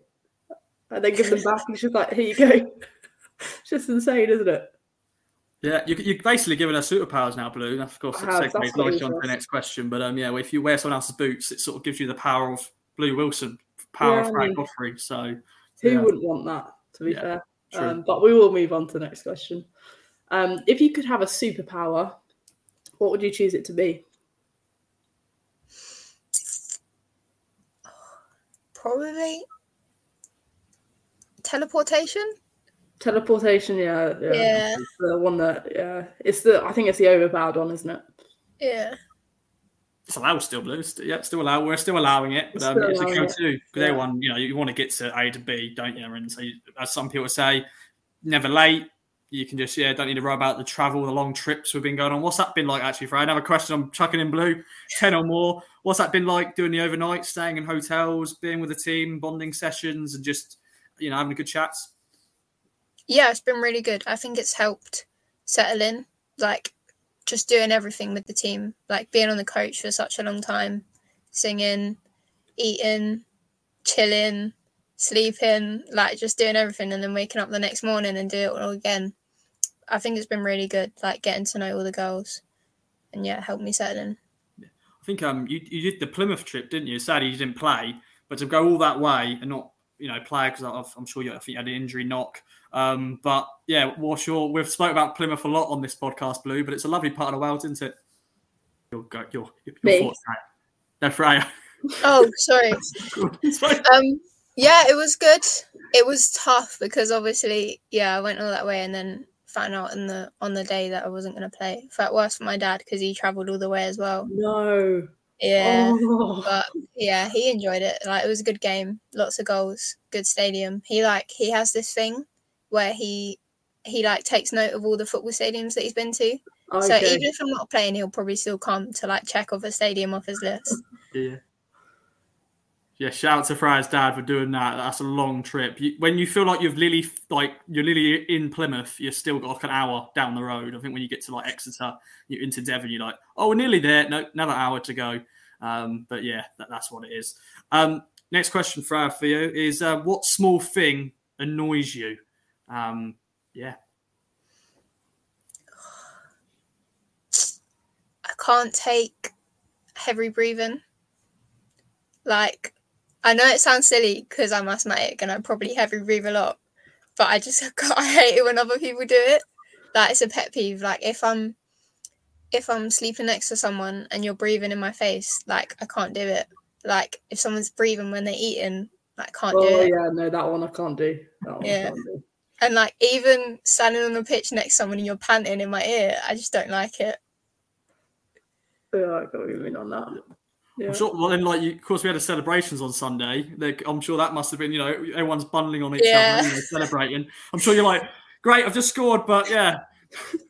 and then give them back, and she's like, here you go. it's just insane, isn't it? Yeah, you, you're basically giving us superpowers now, Blue. And of course, I it have, segues that's what nicely on to the next question. But um, yeah, if you wear someone else's boots, it sort of gives you the power of Blue Wilson, power Yeah, of I Frank mean- Godfrey. So Who Yeah. wouldn't want that? To be Yeah, fair. Um, but we will move on to the next question. Um, if you could have a superpower, what would you choose it to be? Probably teleportation. Teleportation, yeah, yeah. Yeah. It's the one that, yeah, it's the. I think it's the overpowered one, isn't it? Yeah. it's allowed still, Blue. St- yeah, still allowed. We're still allowing it, but It's um, still it's a allowing go it. to because Yeah. everyone, you know, you want to get to A to B, don't you? And so, you, as some people say, never late. You can just yeah, don't need to worry about the travel, the long trips we've been going on. What's that been like actually? For another question, I'm chucking in blue, ten or more. What's that been like doing the overnight, staying in hotels, being with the team, bonding sessions, and just you know having a good chats? Yeah, it's been really good. I think it's helped settle in, like just doing everything with the team, like being on the coach for such a long time, singing, eating, chilling, sleeping, like just doing everything and then waking up the next morning and do it all again. I think it's been really good, like getting to know all the girls and yeah, helped me settle in. I think um you, you did the Plymouth trip, didn't you? Sadly, you didn't play, but to go all that way and not you know play because I'm sure you I think you had an injury knock. Um, but yeah, what's your? We've spoke about Plymouth a lot on this podcast, Blue, but it's a lovely part of the world, isn't it? Your go, your, your Me. thoughts, No, Freya. Oh, sorry. Sorry. um yeah it was good it was tough because obviously yeah i went all that way and then found out in the on the day that i wasn't going to play felt worse for my dad because he traveled all the way as well No. Yeah. Oh. But yeah, he enjoyed it. Like it was a good game, lots of goals, good stadium. He like he has this thing where he he like takes note of all the football stadiums that he's been to. Oh, so even if I'm not playing, he'll probably still come to like check off a stadium off his list. Yeah. Yeah, shout out to Freya's dad for doing that. That's a long trip. You, when you feel like you've literally, like, you're literally in Plymouth, you're still got like an hour down the road. I think when you get to like Exeter, you're into Devon, you're like, oh, we're nearly there. No, another hour to go. Um, but yeah, that, that's what it is. Um, next question, Freya, for you is uh, what small thing annoys you? Um, yeah. I can't take heavy breathing. Like, I know it sounds silly because I'm asthmatic and I probably heavy breathe a lot, but I just I hate it when other people do it. Like, it's a pet peeve. Like, if I'm if I'm sleeping next to someone and you're breathing in my face, like I can't do it. Like, if someone's breathing when they're eating, like I can't do Oh yeah, no, that one I can't do. That one Yeah. Can't do. And like even standing on the pitch next to someone and you're panting in my ear, I just don't like it. Yeah, I got you mean on that. Yeah. I'm sure. Well, then, like, you, of course, we had the celebrations on Sunday. They, I'm sure that must have been, you know, everyone's bundling on each Yeah. other, you know, celebrating. I'm sure you're like, great, I've just scored, but yeah,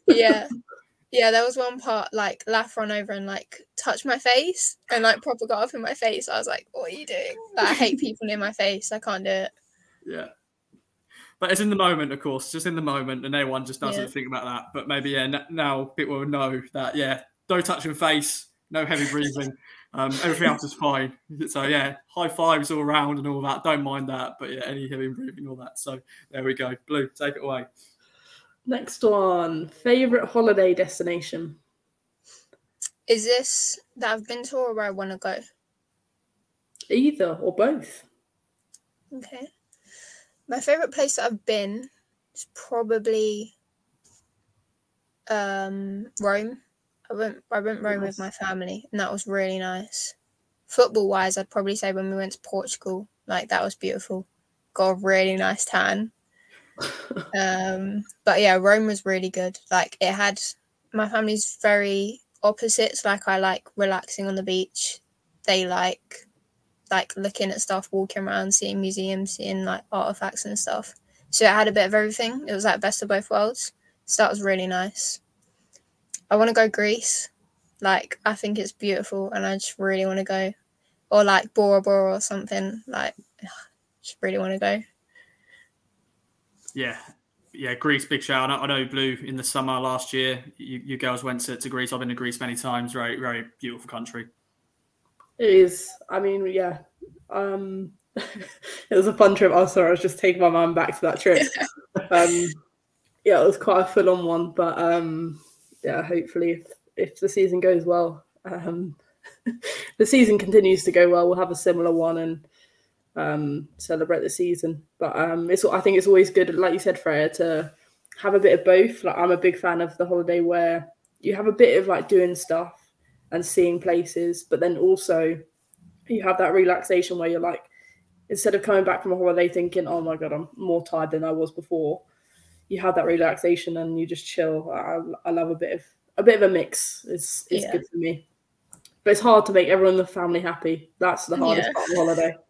yeah yeah there was one part like laugh run over and like touch my face and like proper got up in my face i was like what are you doing like, i hate people near my face i can't do it yeah. But it's in the moment, of course, just in the moment, and everyone just doesn't Yeah. think about that. But maybe, yeah, n- now people will know that, yeah, no touching face, no heavy breathing, um, everything else is fine. So, yeah, high fives all around and all that. Don't mind that. But, yeah, any heavy breathing, all that. So, there we go. Blue, take it away. Next one, favorite holiday destination. is this that i've been to or where i want to go Either or both. okay my favorite place that i've been is probably um rome i went i went rome with my family and that was really nice. Football wise i'd probably say when we went to portugal like that was beautiful. Got a really nice tan. Um but yeah rome was really good. Like it had my family's very opposites. Like i like relaxing on the beach. They like like looking at stuff walking around seeing museums seeing like artifacts and stuff. So it had a bit of everything. It was like best of both worlds. So that was really nice i want to go greece like i think it's beautiful and i just really want to go or like bora bora or something like just really want to go Yeah, yeah, Greece, big shout out. I know Blue in the summer last year. You, you girls went to, to Greece. I've been to Greece many times. Very, very beautiful country. It is. I mean, yeah. Um, it was a fun trip. Oh, sorry, I was just taking my mum back to that trip. um, yeah, it was quite a full-on one, but um, yeah, hopefully, if if the season goes well, um, the season continues to go well, we'll have a similar one and um, celebrate the season. But um, it's I think it's always good, like you said, Freya, to have a bit of both. Like I'm a big fan of the holiday where you have a bit of like doing stuff and seeing places, but then also you have that relaxation where you're like, instead of coming back from a holiday thinking, oh my god, I'm more tired than I was before, you have that relaxation and you just chill. I, I love a bit of a bit of a mix. It's it's Yeah. good for me, but it's hard to make everyone in the family happy. That's the hardest Yeah. part of the holiday.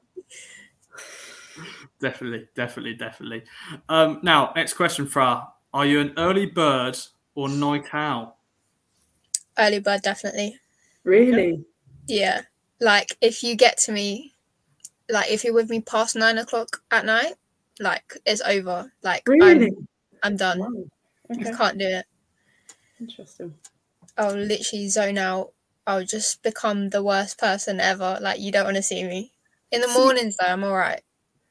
Definitely, definitely, definitely. Um, now, next question, Fra. Are you an early bird or night owl? early bird definitely Really, Yeah. Like if you get to me, like if you're with me past nine o'clock at night, like it's over. Like really. I'm I'm done. Wow. Okay, I can't do it. interesting. I'll literally zone out. I'll just become the worst person ever. Like you don't want to see me. In the mornings though, I'm alright.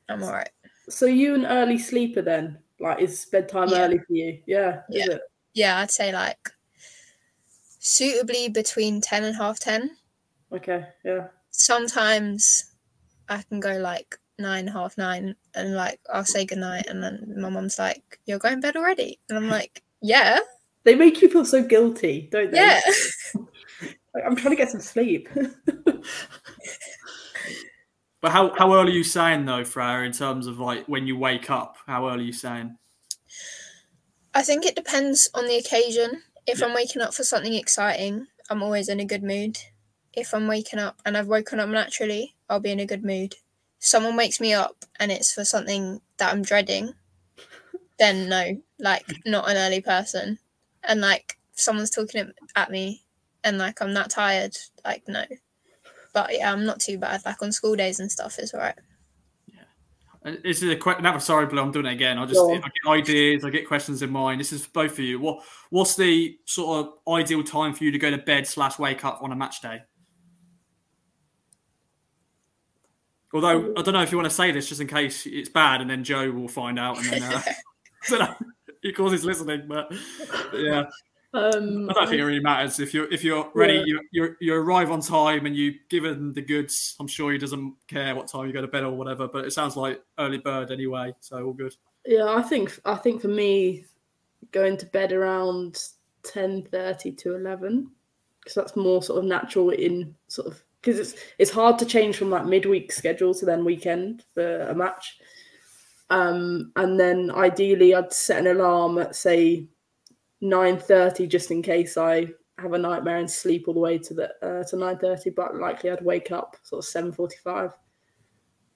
I'm alright. So you an early sleeper then? Like is bedtime Yeah. early for you? Yeah, is Yeah. it? Yeah, I'd say like suitably between ten and half ten. Okay, yeah. Sometimes I can go like nine, half nine, and like I'll say goodnight, and then my mum's like, "You're going to bed already," and I'm like, "Yeah, They make you feel so guilty, don't they? yeah." Like, I'm trying to get some sleep. But how, how early are you saying though, Freya, in terms of like when you wake up? How early are you saying? I think it depends on the occasion. If Yeah. I'm waking up for something exciting, I'm always in a good mood. if I'm waking up and I've woken up naturally, I'll be in a good mood. If someone wakes me up and it's for something that I'm dreading, then no, like not an early person. And like someone's talking at me and like I'm that tired, like no. But yeah, I'm not too bad. Like on school days and stuff, it's alright. Yeah. This is a question. Never sorry, Blue. I'm doing it again. I just I get ideas. I get questions in mind. This is for both of you. What What's the sort of ideal time for you to go to bed slash wake up on a match day? Although I don't know if you want to say this just in case it's bad, and then Joe will find out, and then uh, I don't know, of he's listening. But, but yeah, Um, I don't think it really matters if you're if you're ready. Yeah. You you you arrive on time and you give him the goods. I'm sure he doesn't care what time you go to bed or whatever. But it sounds like early bird anyway, so all good. Yeah, I think I think for me, going to bed around ten thirty to eleven, because that's more sort of natural in sort of because it's it's hard to change from like midweek schedule to then weekend for a match. Um, and then ideally, I'd set an alarm at say nine thirty just in case I have a nightmare and sleep all the way to the uh, to nine thirty. But likely, I'd wake up sort of seven forty five.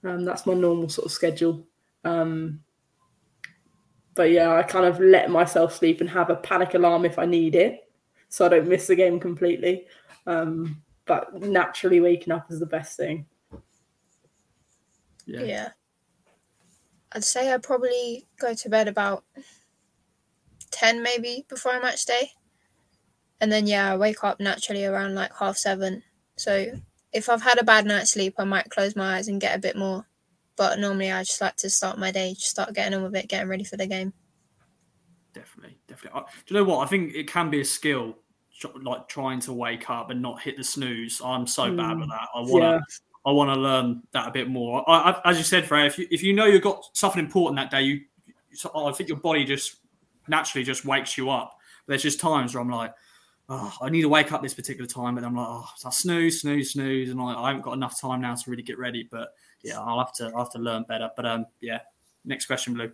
Um, that's my normal sort of schedule. Um, but yeah, I kind of let myself sleep and have a panic alarm if I need it, so I don't miss the game completely. Um, but naturally, waking up is the best thing. Yeah. Yeah. I'd say I'd probably go to bed about 10 maybe before a match day. And then, yeah, I wake up naturally around like half seven. So if I've had a bad night's sleep, I might close my eyes and get a bit more. But normally I just like to start my day, just start getting on with it, getting ready for the game. Definitely, definitely. Uh, do you know what? I think it can be a skill, tr- like trying to wake up and not hit the snooze. I'm so bad Mm, with that. I want to, yeah. I want to learn that a bit more. I, I, as you said, Freya, if you, if you know you've got something important that day, you, so I think your body just naturally just wakes you up. But There's just times where I'm like, oh, I need to wake up this particular time, but I'm like, oh, so I snooze, snooze, snooze, and I, I haven't got enough time now to really get ready. But yeah, I'll have to, I'll have to learn better. But um, yeah. Next question, Blue.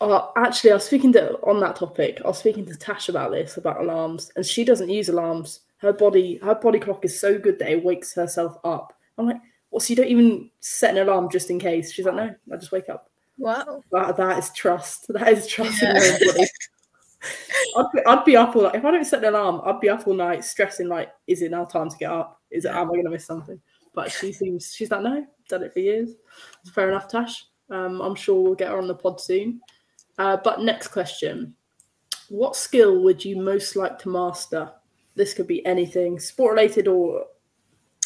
Uh, actually, I was speaking to on that topic. I was speaking to Tash about this about alarms, and she doesn't use alarms. Her body, her body clock is so good that it wakes herself up. I'm like, well, so you don't even set an alarm just in case? She's like, no, I just wake up. Wow. That, that is trust. That is trust in Yeah. your own body. I'd be, I'd be up all night. If I don't set an alarm, I'd be up all night stressing like, is it now time to get up? Is it am I going to miss something? But she seems she's like, no, done it for years. Fair enough, Tash. Um, I'm sure we'll get her on the pod soon. Uh, but next question: What skill would you most like to master? This could be anything, sport related or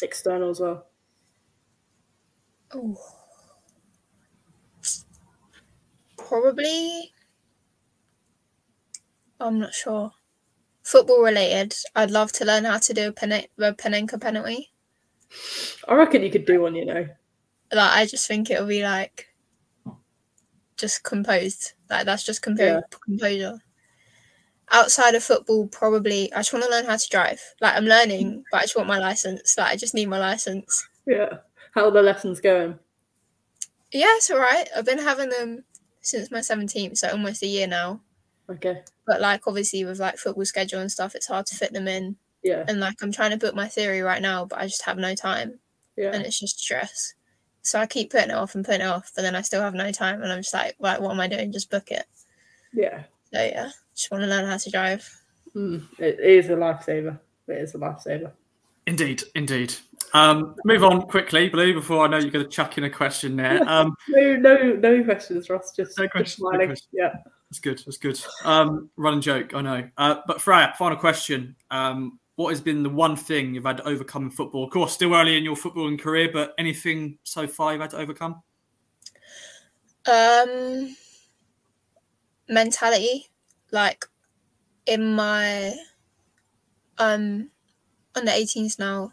external as well. Ooh. Probably. I'm not sure. Football related. I'd love to learn how to do a, pen- a Panenka penalty. I reckon you could do one. You know, Like I just think it'll be like just composed. Like that's just compo- Yeah. composure. Outside of football, probably I just want to learn how to drive. Like I'm learning, but I just want my license. Like I just need my license. yeah. How are the lessons going? Yeah, it's alright. I've been having them since my 17th, so almost a year now. Okay. But like obviously with like football schedule and stuff, it's hard to fit them in. Yeah. And like I'm trying to book my theory right now, but I just have no time, Yeah. and it's just stress. So I keep putting it off and putting it off, but then I still have no time, and I'm just like, like, what am I doing? Just book it. Yeah. So yeah, just want to learn how to drive. Mm, it is a lifesaver. It is a lifesaver. Indeed, indeed. Um, move on quickly, Blue, before I know you're going to chuck in a question there. Um, No, no, no questions, Ross. Just, No just questions, no smiling. questions. Yeah. that's good, that's good. Um, running joke, I know. Uh, but Freya, final question. Um, what has been the one thing you've had to overcome in football? Of course, still early in your footballing career, but anything so far you've had to overcome? Um, mentality, like in my um under 18s now,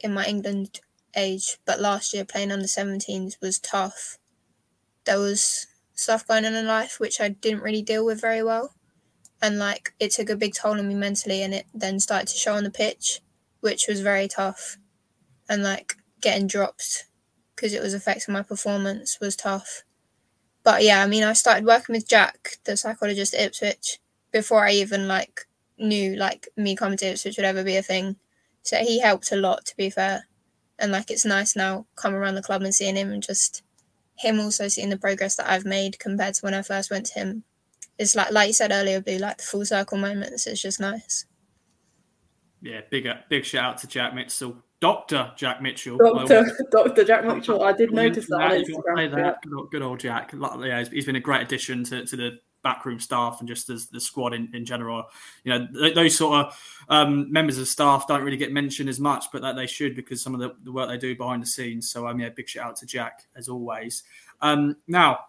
in my England age, but last year playing under 17s was tough. There was stuff going on in life which I didn't really deal with very well, and like it took a big toll on me mentally, and it then started to show on the pitch, which was very tough, and like getting dropped because it was affecting my performance was tough but yeah, I mean, I started working with Jack, the psychologist at Ipswich, before I even like knew like me coming to Ipswich would ever be a thing. So he helped a lot, to be fair. And like it's nice now coming around the club and seeing him and just him also seeing the progress that I've made compared to when I first went to him. It's like like you said earlier, be like the full circle moments. It's just nice. Yeah, big big shout out to Jack Mitchell, Doctor Jack Mitchell, Doctor Doctor Jack Mitchell. I did notice that, on Instagram. That. Good, old, good, old, Jack. Yeah, he's been a great addition to, to the backroom staff and just as the squad in, in general. You know, those sort of um, members of staff don't really get mentioned as much, but that they should because some of the, the work they do behind the scenes. So, um, yeah, big shout out to Jack as always. Um, now,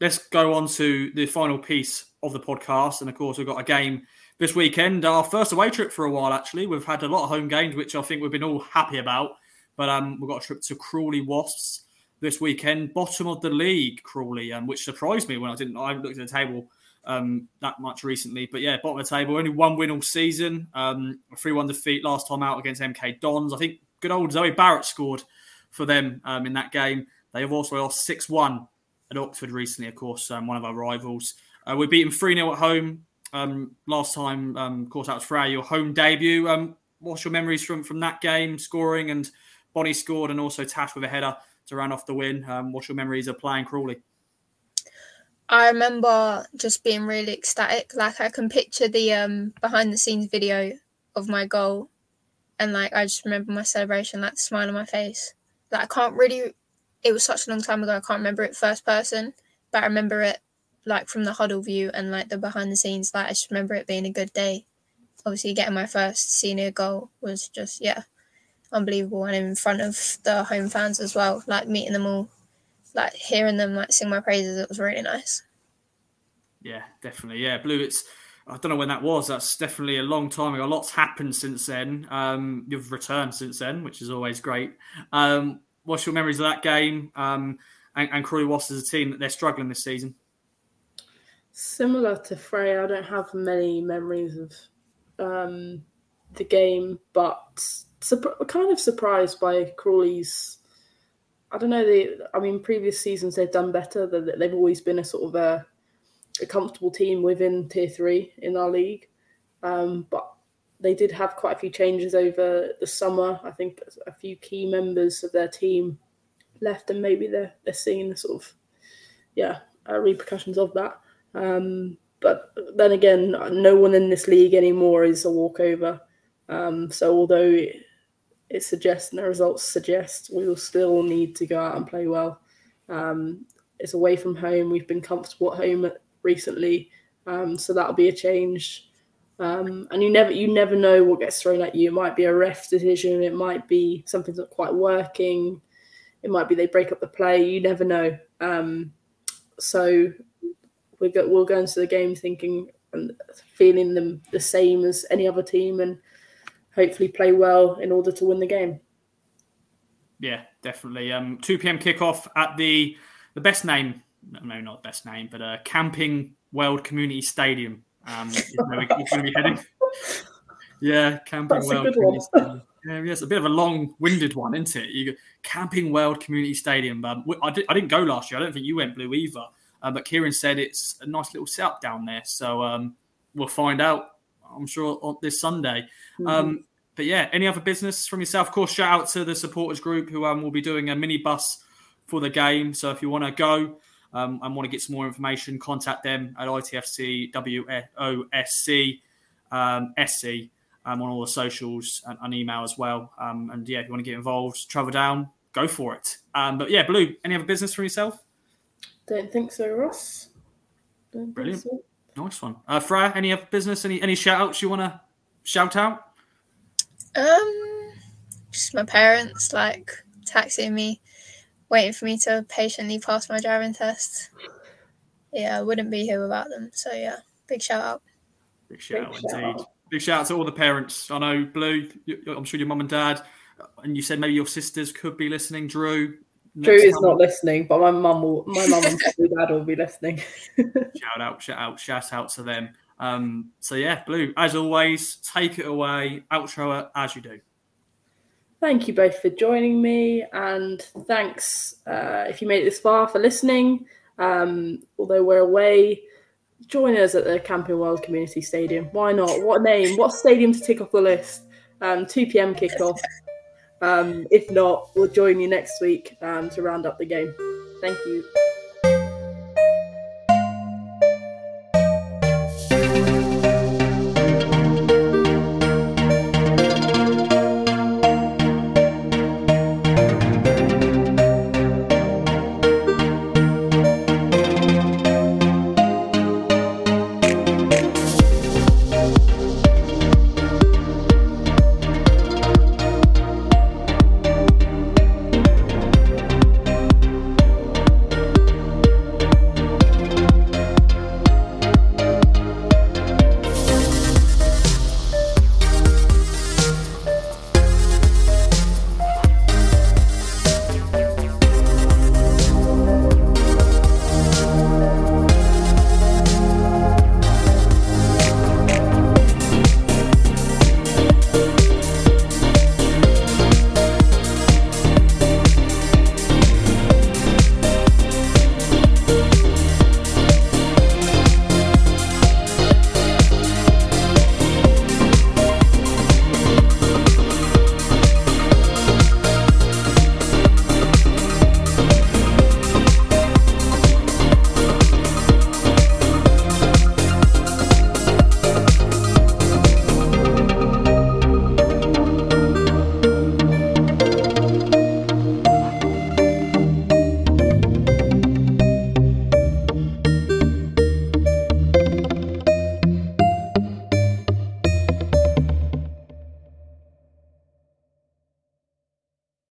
let's go on to the final piece of the podcast. And of course, we've got a game this weekend, our first away trip for a while, actually. We've had a lot of home games, which I think we've been all happy about. But um, we've got a trip to Crawley Wasps this weekend, bottom of the league, Crawley, um, which surprised me when I didn't. I haven't looked at the table um, that much recently, but yeah, bottom of the table, only one win all season, um, three-one defeat last time out against MK Dons. I think good old Zoe Barrett scored for them um, in that game. They have also lost six-one at Oxford recently, of course, um, one of our rivals. Uh, we beat them three 0 at home um, last time. Um, of course, that was for your home debut. Um, what's your memories from from that game, scoring and Bonnie scored, and also Tash with a header to round off the win. Um, what's your memories of playing Crawley? I remember just being really ecstatic. Like I can picture the um, behind the scenes video of my goal, and like I just remember my celebration, like the smile on my face. Like I can't really. It was such a long time ago. I can't remember it first person, but I remember it like from the huddle view and like the behind the scenes. Like I just remember it being a good day. Obviously, getting my first senior goal was just yeah unbelievable and in front of the home fans as well like meeting them all like hearing them like sing my praises it was really nice yeah definitely yeah blue it's I don't know when that was. That's definitely a long time ago. Lot's happened since then. Um, you've returned since then, which is always great. Um, what's your memories of that game? Um, and, and Crawley Wasps as a team that they're struggling this season. Similar to Freya, I don't have many memories of um, the game, but kind of surprised by Crawley's. I don't know. They, I mean, previous seasons they've done better. They've always been a sort of a, a comfortable team within Tier Three in our league, um, but they did have quite a few changes over the summer. I think a few key members of their team left, and maybe they're they're seeing the sort of yeah uh, repercussions of that. Um, but then again, no one in this league anymore is a walkover. Um, so although it suggests and the results suggest we will still need to go out and play well. Um, it's away from home. We've been comfortable at home recently, um, so that'll be a change. Um, and you never you never know what gets thrown at you. It might be a ref decision. It might be something's not quite working. It might be they break up the play. You never know. Um, so we go, we'll go into the game thinking and feeling them the same as any other team and hopefully play well in order to win the game. Yeah, definitely. Um, 2 p.m. kickoff at the the best name, no, not best name, but uh, Camping World Community Stadium. Um, going to be heading. Yeah, Camping That's World Community Stadium. Yeah, yes, a bit of a long-winded one, isn't it? You go, Camping World Community Stadium. Um, I, did, I didn't go last year. I don't think you went blue either. Uh, but Kieran said it's a nice little setup down there. So um, we'll find out I'm sure on this Sunday. Mm-hmm. Um, but yeah, any other business from yourself? Of course, shout out to the supporters group who um, will be doing a mini bus for the game. So if you want to go um, and want to get some more information, contact them at ITFC WOSC um, SC um, on all the socials and, and email as well. Um, and yeah, if you want to get involved, travel down, go for it. Um, but yeah, Blue, any other business for yourself? Don't think so, Ross. Don't Brilliant. So. Nice one. Uh, Freya, any other business? Any any shout outs you want to shout out? Um, just my parents, like texting me, waiting for me to patiently pass my driving test. Yeah, I wouldn't be here without them. So yeah, big shout out. Big shout big out shout indeed. Out. Big shout out to all the parents. I know Blue. I'm sure your mum and dad, and you said maybe your sisters could be listening. Drew, Drew is time. not listening, but my mum will, my mum and dad will be listening. shout out, shout out, shout out to them. Um, so yeah, Blue, as always, take it away, outro it as you do. Thank you both for joining me, and thanks uh, if you made it this far for listening. Um, although we're away, join us at the Camping World Community Stadium. Why not? What name? What stadium to tick off the list? Um, 2 p.m. kickoff. Um, if not, we'll join you next week um, to round up the game. Thank you.